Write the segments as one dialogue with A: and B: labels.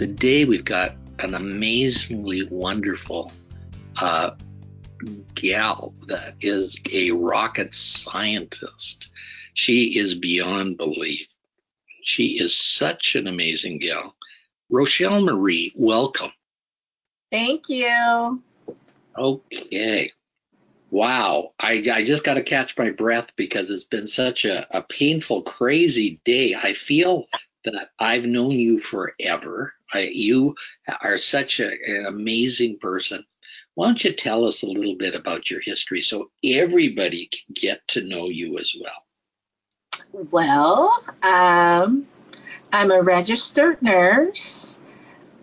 A: Today we've got an amazingly wonderful uh, gal that is a rocket scientist. She is beyond belief. She is such an amazing gal. Rochelle Marie, welcome.
B: Thank you.
A: Okay. Wow. I, I just got to catch my breath because it's been such a, a painful, crazy day. I feel that I've known you forever. I, you are such a, an amazing person. Why don't you tell us a little bit about your history so everybody can get to know you as well?
B: Well, um, I'm a registered nurse.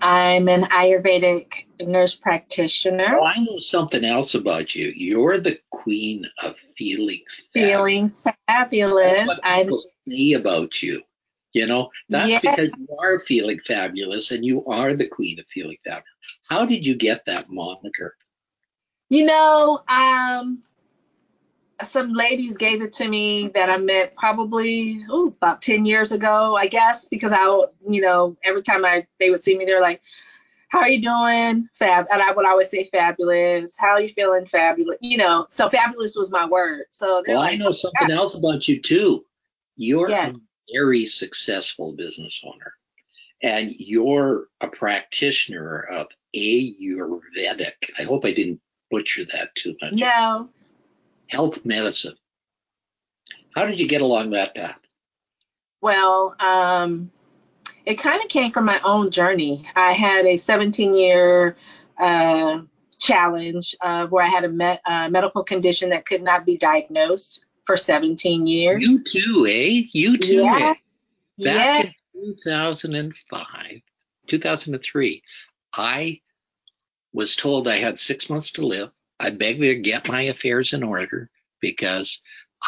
B: I'm an Ayurvedic nurse practitioner.
A: Oh, I know something else about you. You're the queen of feeling
B: fabulous. feeling fabulous.
A: That's what people I'm, say about you. You know, that's yeah. because you are feeling fabulous and you are the queen of feeling fabulous. How did you get that moniker?
B: You know, um, some ladies gave it to me that I met probably ooh, about 10 years ago, I guess, because I, you know, every time I they would see me, they're like, how are you doing? Fab. And I would always say fabulous. How are you feeling? Fabulous. You know, so fabulous was my word. So
A: well, like, I know something else about you too. You're yes very successful business owner and you're a practitioner of Ayurvedic. I hope I didn't butcher that too much.
B: No.
A: Health medicine. How did you get along that path?
B: Well, um, it kind of came from my own journey. I had a 17 year uh, challenge uh, where I had a me- uh, medical condition that could not be diagnosed for 17 years.
A: You too, eh? You too.
B: Yeah.
A: Eh? Back yeah. in 2005, 2003, I was told I had six months to live. I begged to get my affairs in order because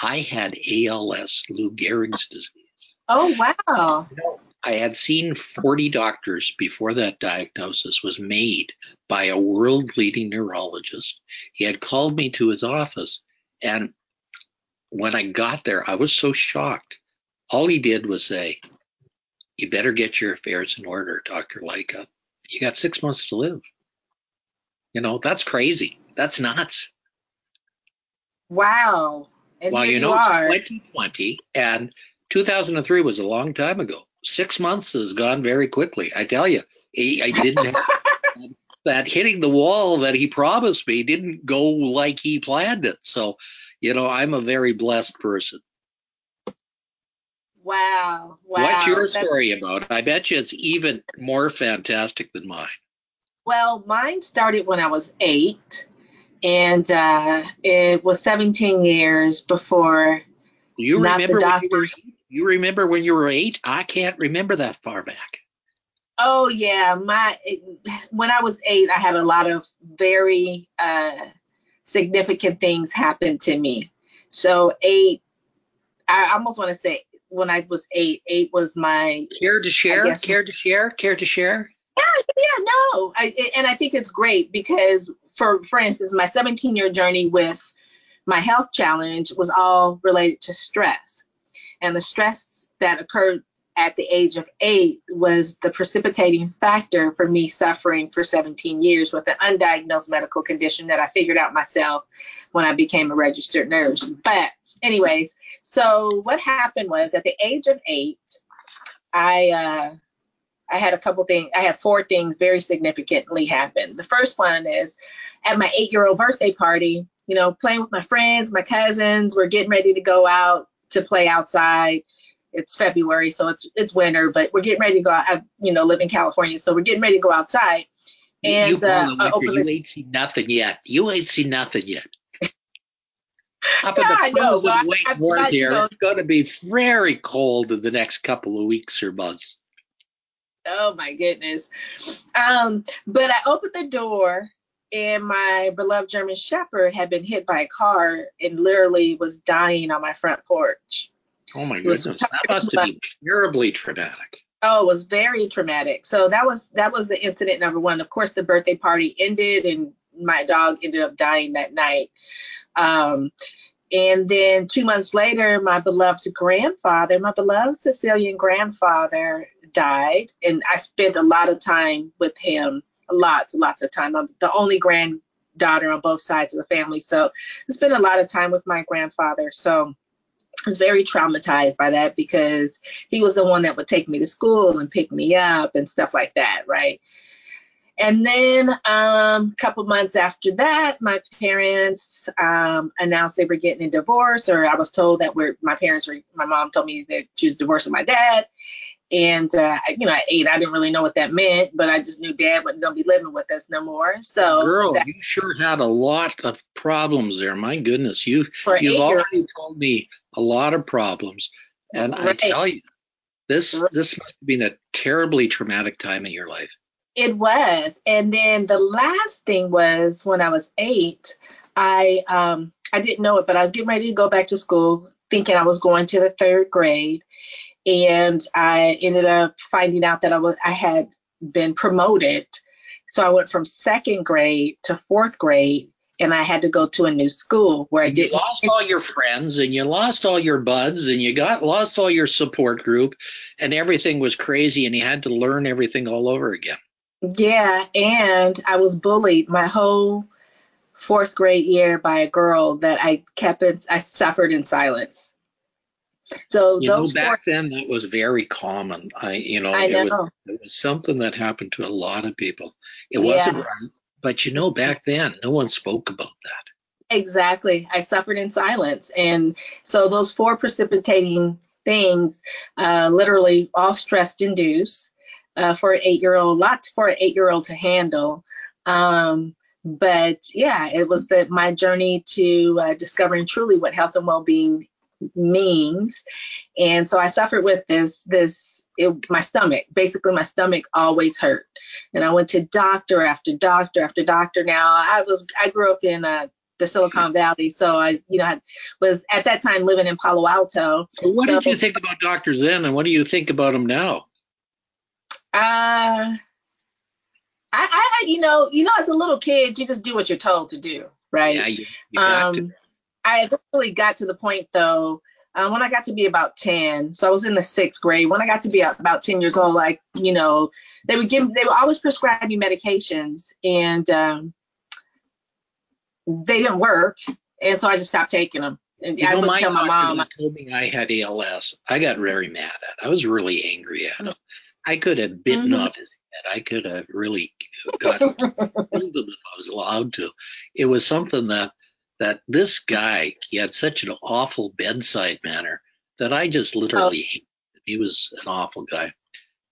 A: I had ALS, Lou Gehrig's disease.
B: Oh, wow.
A: You know, I had seen 40 doctors before that diagnosis was made by a world leading neurologist. He had called me to his office and when I got there, I was so shocked. All he did was say, You better get your affairs in order, Dr. Lycka. You got six months to live. You know, that's crazy. That's nuts.
B: Wow.
A: And well, you know, you it's 2020 and 2003 was a long time ago. Six months has gone very quickly. I tell you, I didn't have that hitting the wall that he promised me didn't go like he planned it. So you know, I'm a very blessed person.
B: Wow. Wow.
A: What's your story That's... about? I bet you it's even more fantastic than mine.
B: Well, mine started when I was eight, and uh, it was 17 years before.
A: You remember when you, were, you remember when you were eight? I can't remember that far back.
B: Oh yeah, my when I was eight, I had a lot of very uh, significant things happened to me. So eight, I almost want to say when I was eight, eight was my
A: care to share, guess, care to share, care to share.
B: Yeah, yeah, no, I, and I think it's great because for for instance, my 17 year journey with my health challenge was all related to stress, and the stress that occurred at the age of eight was the precipitating factor for me suffering for 17 years with an undiagnosed medical condition that I figured out myself when I became a registered nurse. But, anyways, so what happened was at the age of eight, I, uh, I had a couple things, I had four things very significantly happen. The first one is at my eight year old birthday party, you know, playing with my friends, my cousins, we're getting ready to go out to play outside it's February, so it's it's winter, but we're getting ready to go out. I, you know, live in California, so we're getting ready to go outside. And
A: you, uh, you ain't seen nothing yet. You ain't seen nothing yet. Up in the frozen well, Wake here, know, it's going to be very cold in the next couple of weeks or months.
B: Oh my goodness. Um, but I opened the door and my beloved German Shepherd had been hit by a car and literally was dying on my front porch.
A: Oh my goodness, that must have been terribly traumatic.
B: Oh, it was very traumatic. So that was that was the incident number one. Of course, the birthday party ended, and my dog ended up dying that night. Um, and then two months later, my beloved grandfather, my beloved Sicilian grandfather, died, and I spent a lot of time with him, lots, lots of time. I'm the only granddaughter on both sides of the family, so I spent a lot of time with my grandfather. So was very traumatized by that because he was the one that would take me to school and pick me up and stuff like that, right? And then um, a couple months after that, my parents um, announced they were getting a divorce, or I was told that we're, my parents were, my mom told me that she was divorcing my dad. And, uh, you know, at eight, I didn't really know what that meant, but I just knew dad wasn't going to be living with us no more. So,
A: girl,
B: that,
A: you sure had a lot of problems there. My goodness, you, you've already told me a lot of problems. And right. I tell you, this, right. this must have been a terribly traumatic time in your life.
B: It was. And then the last thing was when I was eight, I, um, I didn't know it, but I was getting ready to go back to school thinking I was going to the third grade and I ended up finding out that I was I had been promoted. So I went from second grade to fourth grade and I had to go to a new school where I did
A: lost all your friends and you lost all your buds and you got lost all your support group and everything was crazy and you had to learn everything all over again.
B: Yeah, and I was bullied my whole fourth grade year by a girl that I kept in, I suffered in silence. So
A: you know, back four, then that was very common. I, you know,
B: I know.
A: It, was, it was something that happened to a lot of people. It yeah. wasn't right, but you know, back then no one spoke about that.
B: Exactly. I suffered in silence, and so those four precipitating things, uh, literally all stress induced uh, for an eight-year-old, lots for an eight-year-old to handle. Um, but yeah, it was the my journey to uh, discovering truly what health and well-being means. And so I suffered with this, this, it, my stomach, basically my stomach always hurt. And I went to doctor after doctor after doctor. Now I was, I grew up in uh, the Silicon Valley. So I, you know, I was at that time living in Palo Alto.
A: So what so, did you think about doctors then, and what do you think about them now?
B: Uh, I, I, you know, you know, as a little kid, you just do what you're told to do, right?
A: Yeah, you, you got um, to.
B: I eventually got to the point though, uh, when I got to be about 10, so I was in the sixth grade. When I got to be about 10 years old, like, you know, they would give, they would always prescribe me medications and um, they didn't work. And so I just stopped taking them. And
A: you
B: I
A: know,
B: would
A: my
B: tell my mom.
A: told me I had ALS. I got very mad at. It. I was really angry at him. I could have bitten mm-hmm. off his head. I could have really got killed him if I was allowed to. It was something that that this guy, he had such an awful bedside manner that I just literally oh. He was an awful guy.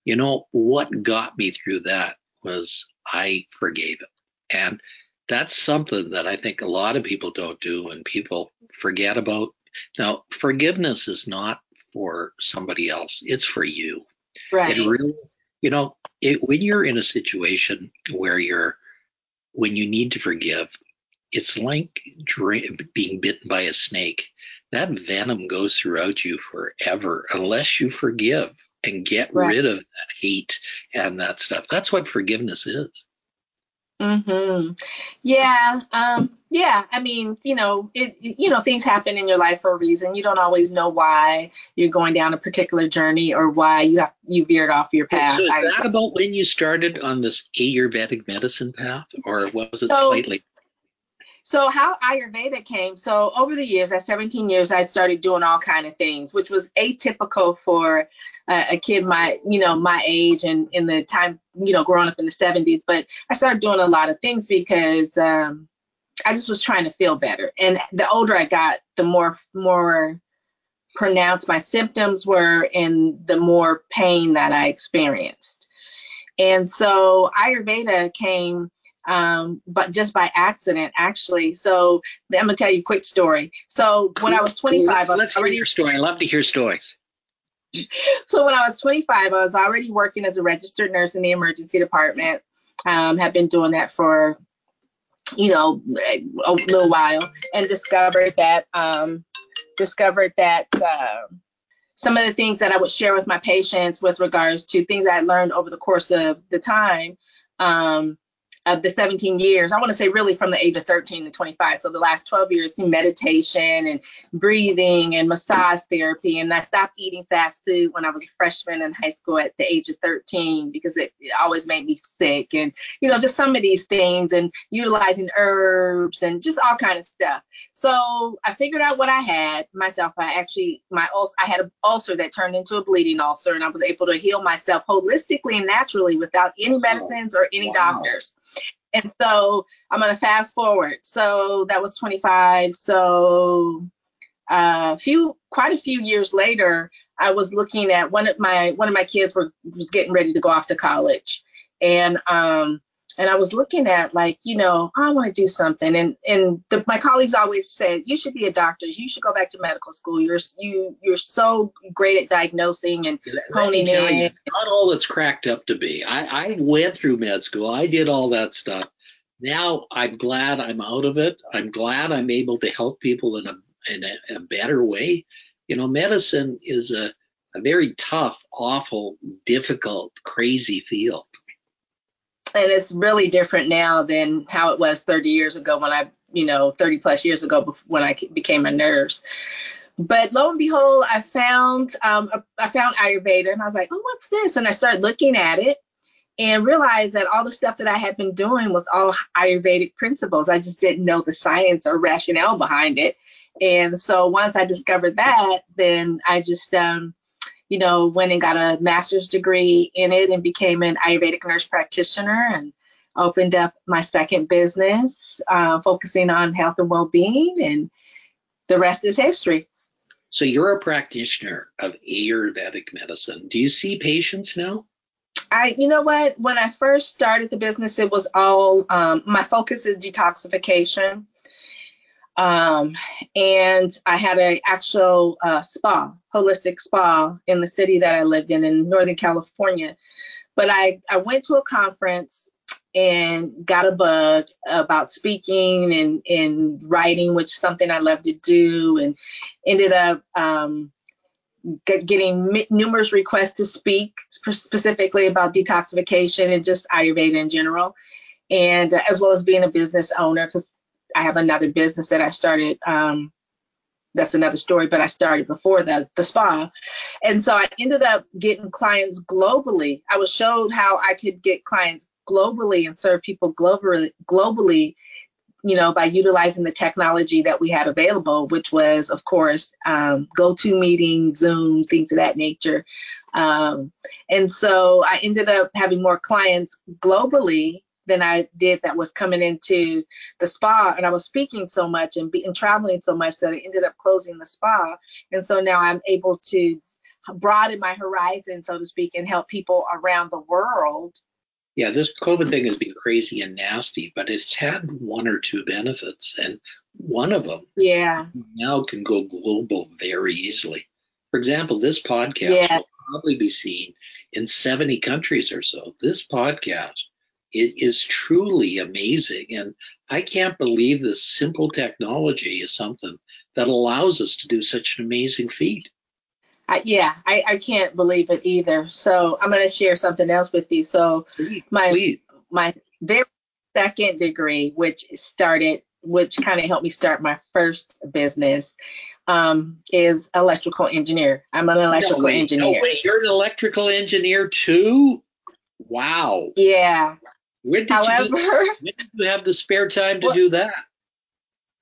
A: You know, what got me through that was I forgave him. And that's something that I think a lot of people don't do and people forget about. Now, forgiveness is not for somebody else, it's for you.
B: Right.
A: It really, you know, it, when you're in a situation where you're, when you need to forgive, it's like being bitten by a snake. That venom goes throughout you forever unless you forgive and get right. rid of that hate and that stuff. That's what forgiveness is.
B: Mhm. Yeah. Um. Yeah. I mean, you know, it. You know, things happen in your life for a reason. You don't always know why you're going down a particular journey or why you have you veered off your path.
A: So is I, that about when you started on this Ayurvedic medicine path, or was it so, slightly?
B: So how Ayurveda came, so over the years, at 17 years, I started doing all kind of things, which was atypical for uh, a kid my, you know, my age and in the time, you know, growing up in the 70s. But I started doing a lot of things because um, I just was trying to feel better. And the older I got, the more more pronounced my symptoms were and the more pain that I experienced. And so Ayurveda came um, but just by accident, actually. So I'm gonna tell you a quick story. So when I was 25,
A: let's, let's
B: already,
A: hear your story. I love to hear stories.
B: so when I was 25, I was already working as a registered nurse in the emergency department. Um, have been doing that for, you know, a little while, and discovered that um, discovered that uh, some of the things that I would share with my patients with regards to things I learned over the course of the time um, of the 17 years, I want to say really from the age of 13 to 25. So the last 12 years, meditation and breathing and massage therapy. And I stopped eating fast food when I was a freshman in high school at the age of 13 because it, it always made me sick. And, you know, just some of these things and utilizing herbs and just all kind of stuff. So I figured out what I had myself. I actually, my ulcer, I had an ulcer that turned into a bleeding ulcer and I was able to heal myself holistically and naturally without any medicines or any wow. doctors. And so I'm going to fast forward. So that was 25. So a uh, few, quite a few years later, I was looking at one of my one of my kids were was getting ready to go off to college, and um and I was looking at like you know oh, I want to do something, and and the, my colleagues always said you should be a doctor, you should go back to medical school. You're you you're so great at diagnosing and let, honing in. You,
A: not all it's cracked up to be. I I went through med school, I did all that stuff now I'm glad I'm out of it. I'm glad I'm able to help people in a in a, a better way. You know, medicine is a, a very tough, awful, difficult, crazy field.
B: And it's really different now than how it was 30 years ago when I, you know, 30 plus years ago when I became a nurse. But lo and behold, I found um, I found Ayurveda, and I was like, oh, what's this? And I started looking at it, and realized that all the stuff that I had been doing was all Ayurvedic principles. I just didn't know the science or rationale behind it. And so once I discovered that, then I just, um, you know, went and got a master's degree in it and became an Ayurvedic nurse practitioner and opened up my second business, uh, focusing on health and well being. And the rest is history.
A: So you're a practitioner of Ayurvedic medicine. Do you see patients now?
B: I, you know what? When I first started the business, it was all um, my focus is detoxification. Um, and I had an actual uh, spa, holistic spa in the city that I lived in in Northern California. But I, I went to a conference and got a bug about speaking and, and writing, which is something I love to do, and ended up um, getting numerous requests to speak specifically about detoxification and just Ayurveda in general, and uh, as well as being a business owner because I have another business that I started. Um, that's another story, but I started before the, the spa. And so I ended up getting clients globally. I was showed how I could get clients globally and serve people globally, globally you know, by utilizing the technology that we had available, which was, of course, um, GoToMeeting, Zoom, things of that nature. Um, and so I ended up having more clients globally than I did that was coming into the spa. And I was speaking so much and, be, and traveling so much that I ended up closing the spa. And so now I'm able to broaden my horizon, so to speak, and help people around the world
A: yeah, this COVID thing has been crazy and nasty, but it's had one or two benefits, and one of them,
B: yeah,
A: now can go global very easily. For example, this podcast yeah. will probably be seen in 70 countries or so. This podcast it is truly amazing, and I can't believe this simple technology is something that allows us to do such an amazing feat.
B: I, yeah, I, I can't believe it either. So I'm going to share something else with you. So
A: please,
B: my
A: please.
B: my very second degree, which started, which kind of helped me start my first business, um, is electrical engineer. I'm an electrical
A: no, wait,
B: engineer.
A: No, wait, you're an electrical engineer too? Wow.
B: Yeah.
A: When did However, you, when did you have the spare time to well, do that?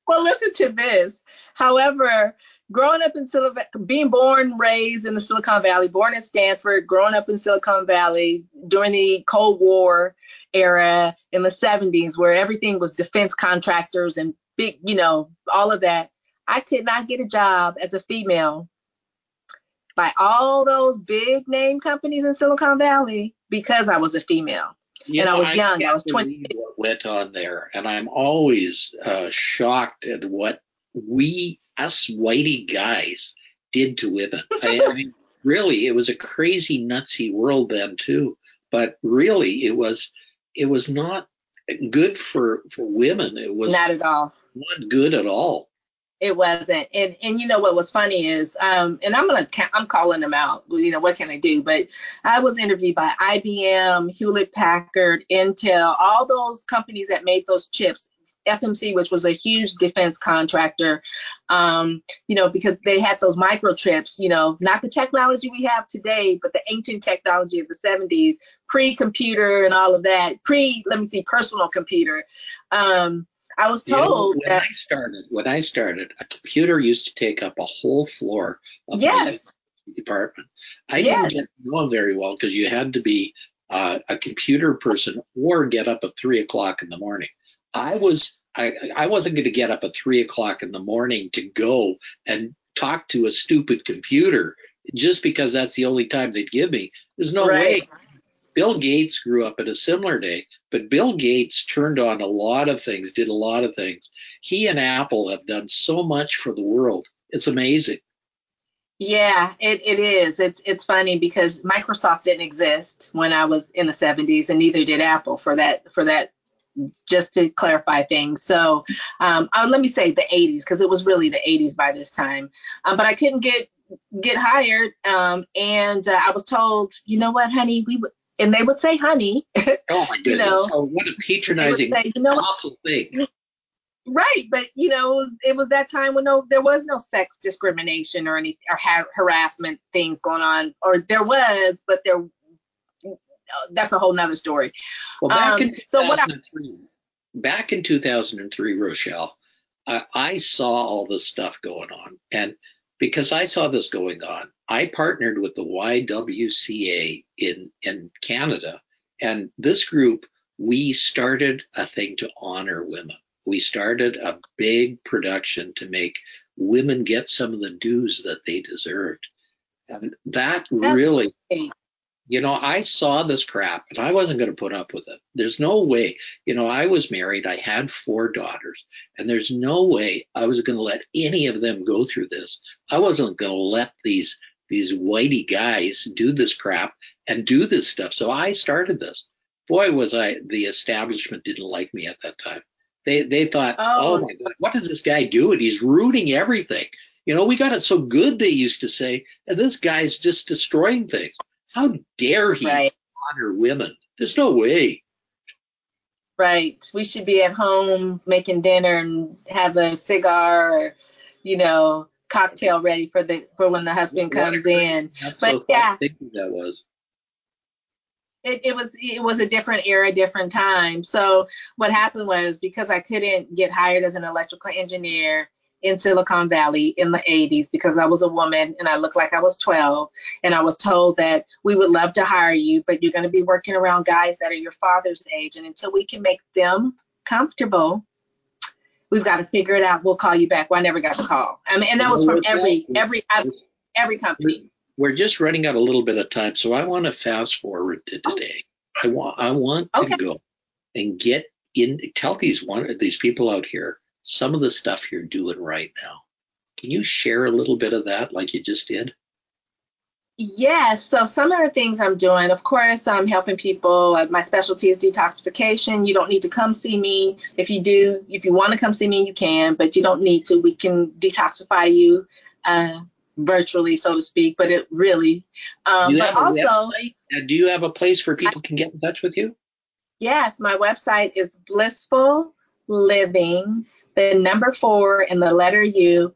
B: Well, listen to this. However, growing up in Silicon, being born, raised in the Silicon Valley, born at Stanford, growing up in Silicon Valley during the Cold War era in the 70s, where everything was defense contractors and big, you know, all of that. I could not get a job as a female by all those big name companies in Silicon Valley because I was a female. You and know, I was young. I, I was 20.
A: What went on there, and I'm always uh, shocked at what we us whitey guys did to women. I, I mean, really, it was a crazy, nutsy world then too. But really, it was it was not good for for women. It was
B: not at all.
A: Not good at all.
B: It wasn't. And and you know what was funny is um and I'm gonna I'm calling them out. You know what can I do? But I was interviewed by IBM, Hewlett Packard, Intel, all those companies that made those chips. FMC, which was a huge defense contractor, um, you know, because they had those microchips, you know, not the technology we have today, but the ancient technology of the 70s, pre-computer and all of that, pre, let me see, personal computer. Um, I was told
A: you know, when
B: that
A: I started, when I started, a computer used to take up a whole floor of
B: yes.
A: the department. I
B: yes.
A: didn't get know them very well because you had to be uh, a computer person or get up at three o'clock in the morning. I was I, I wasn't going to get up at three o'clock in the morning to go and talk to a stupid computer just because that's the only time they'd give me. There's no
B: right.
A: way. Bill Gates grew up at a similar day, but Bill Gates turned on a lot of things, did a lot of things. He and Apple have done so much for the world. It's amazing.
B: Yeah, it, it is. It's it's funny because Microsoft didn't exist when I was in the 70s, and neither did Apple for that for that just to clarify things. So um, uh, let me say the 80s because it was really the 80s by this time. Um, but I couldn't get get hired, um, and uh, I was told, you know what, honey, we would. And they would say, "Honey."
A: Oh my goodness!
B: you know,
A: oh, what a patronizing, say, you know, awful thing.
B: Right, but you know, it was, it was that time when no, there was no sex discrimination or any or ha- harassment things going on, or there was, but there that's a whole nother story.
A: Well, back um, in 2003, so I, back in 2003, Rochelle, I, I saw all this stuff going on, and because I saw this going on, I partnered with the YWCA in in Canada, and this group we started a thing to honor women. We started a big production to make women get some of the dues that they deserved. And that That's really great you know, I saw this crap and I wasn't going to put up with it. There's no way. You know, I was married, I had four daughters, and there's no way I was going to let any of them go through this. I wasn't going to let these these whitey guys do this crap and do this stuff. So I started this. Boy, was I the establishment didn't like me at that time. They they thought, oh, oh my God, what is this guy do? doing? He's ruining everything. You know, we got it so good, they used to say, and this guy's just destroying things. How dare he right. honor women? There's no way.
B: Right. We should be at home making dinner and have a cigar or, you know, cocktail ready for the for when the husband what comes in.
A: That's but so yeah, that was.
B: It, it was it was a different era, different time. So what happened was because I couldn't get hired as an electrical engineer, in Silicon Valley in the 80s because I was a woman and I looked like I was 12. And I was told that we would love to hire you, but you're going to be working around guys that are your father's age. And until we can make them comfortable, we've got to figure it out. We'll call you back. Well, I never got the call. I mean, and that was from every, every, every company.
A: We're just running out a little bit of time. So I want to fast forward to oh. today. I want, I want to okay. go and get in, tell these one, these people out here some of the stuff you're doing right now. Can you share a little bit of that like you just did?
B: Yes. So some of the things I'm doing, of course, I'm helping people. My specialty is detoxification. You don't need to come see me. If you do, if you want to come see me, you can, but you don't need to. We can detoxify you uh, virtually, so to speak. But it really, um, but also,
A: do you have a place where people I, can get in touch with you?
B: Yes, my website is blissful living the number four and the letter U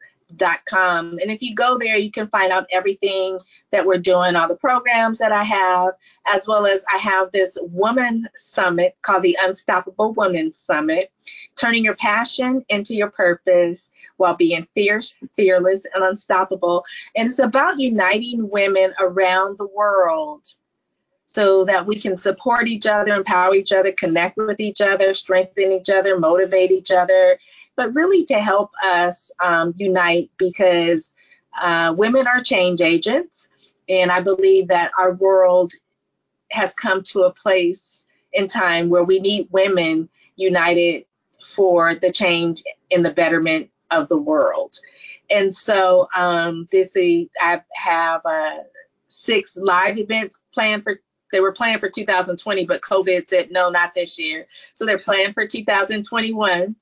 B: com. And if you go there you can find out everything that we're doing all the programs that i have as well as i have this woman summit called the unstoppable woman summit turning your passion into your purpose while being fierce fearless and unstoppable. And it's about uniting women around the world so that we can support each other empower each other connect with each other strengthen each other motivate each other but really to help us um, unite because uh, women are change agents. And I believe that our world has come to a place in time where we need women united for the change in the betterment of the world. And so um, this is, I have a, six live events planned for they were planned for 2020, but COVID said no, not this year. So they're planned for 2021.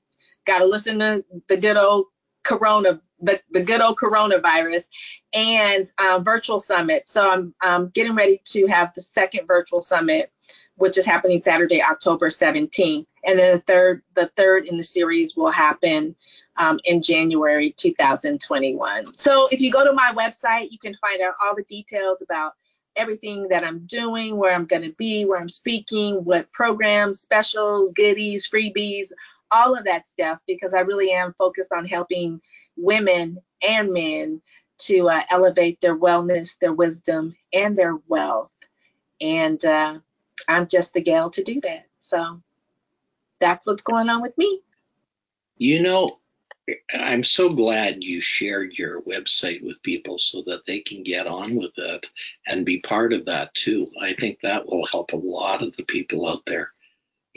B: Got to listen to the good old Corona, the, the good old coronavirus, and um, virtual summit. So I'm, I'm getting ready to have the second virtual summit, which is happening Saturday, October 17th, and then the third, the third in the series will happen um, in January 2021. So if you go to my website, you can find out all the details about everything that I'm doing, where I'm going to be, where I'm speaking, what programs, specials, goodies, freebies, all of that stuff, because I really am focused on helping women and men to uh, elevate their wellness, their wisdom, and their wealth. And uh, I'm just the gal to do that. So that's what's going on with me.
A: You know, I'm so glad you shared your website with people so that they can get on with it and be part of that too. I think that will help a lot of the people out there.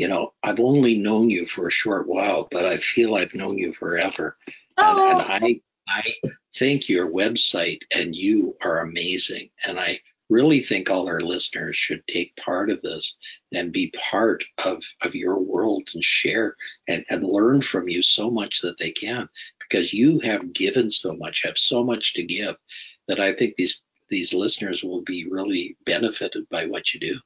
A: You know, I've only known you for a short while, but I feel I've known you forever. Oh. And, and oh. I I think your website and you are amazing. And I really think all our listeners should take part of this and be part of, of your world and share and, and learn from you so much that they can because you have given so much, have so much to give that I think these these listeners will be really benefited by what you do.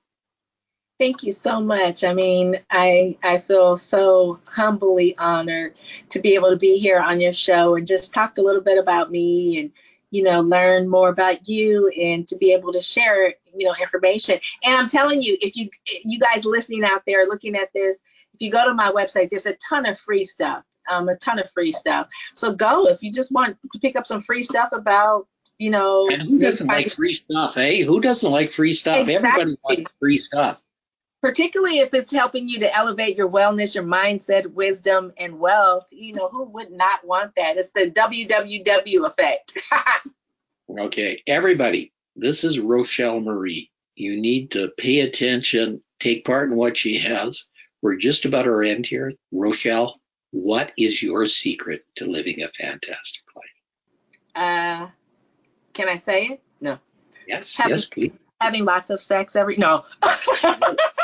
B: Thank you so much. I mean, I I feel so humbly honored to be able to be here on your show and just talk a little bit about me and you know, learn more about you and to be able to share, you know, information. And I'm telling you, if you you guys listening out there looking at this, if you go to my website, there's a ton of free stuff. Um, a ton of free stuff. So go if you just want to pick up some free stuff about, you know.
A: And who doesn't like free stuff, eh? Who doesn't like free stuff? Exactly. Everybody likes free stuff
B: particularly if it's helping you to elevate your wellness, your mindset, wisdom, and wealth. You know, who would not want that? It's the WWW effect.
A: okay, everybody, this is Rochelle Marie. You need to pay attention, take part in what she has. We're just about our end here. Rochelle, what is your secret to living a fantastic life?
B: Uh, can I say it? No.
A: Yes, having, yes, please.
B: Having lots of sex every no.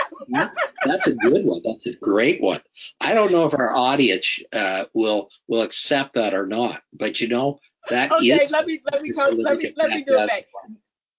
A: that's a good one. That's a great one. I don't know if our audience uh, will will accept that or not, but you know that
B: okay, is let me let me talk, let me let me do it back.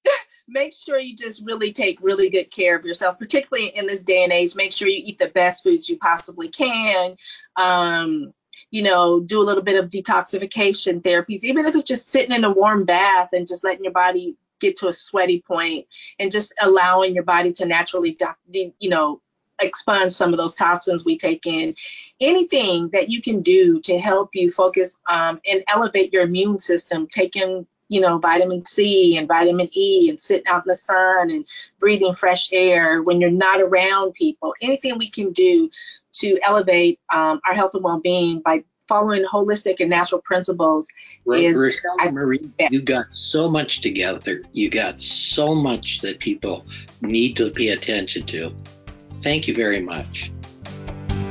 B: Make sure you just really take really good care of yourself, particularly in this day and age. Make sure you eat the best foods you possibly can. Um, you know, do a little bit of detoxification therapies, even if it's just sitting in a warm bath and just letting your body get to a sweaty point and just allowing your body to naturally, you know, expunge some of those toxins we take in. Anything that you can do to help you focus um, and elevate your immune system, taking you know, vitamin C and vitamin E and sitting out in the sun and breathing fresh air when you're not around people. Anything we can do to elevate um, our health and well-being by following holistic and natural principles is
A: Rochelle I, Marie, you got so much together. You got so much that people need to pay attention to. Thank you very much.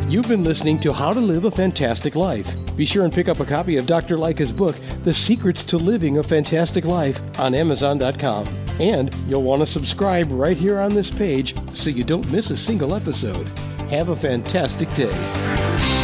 C: You've been listening to How to Live a Fantastic Life. Be sure and pick up a copy of Dr. Lycka's book, The Secrets to Living a Fantastic Life, on Amazon.com. And you'll want to subscribe right here on this page so you don't miss a single episode. Have a fantastic day.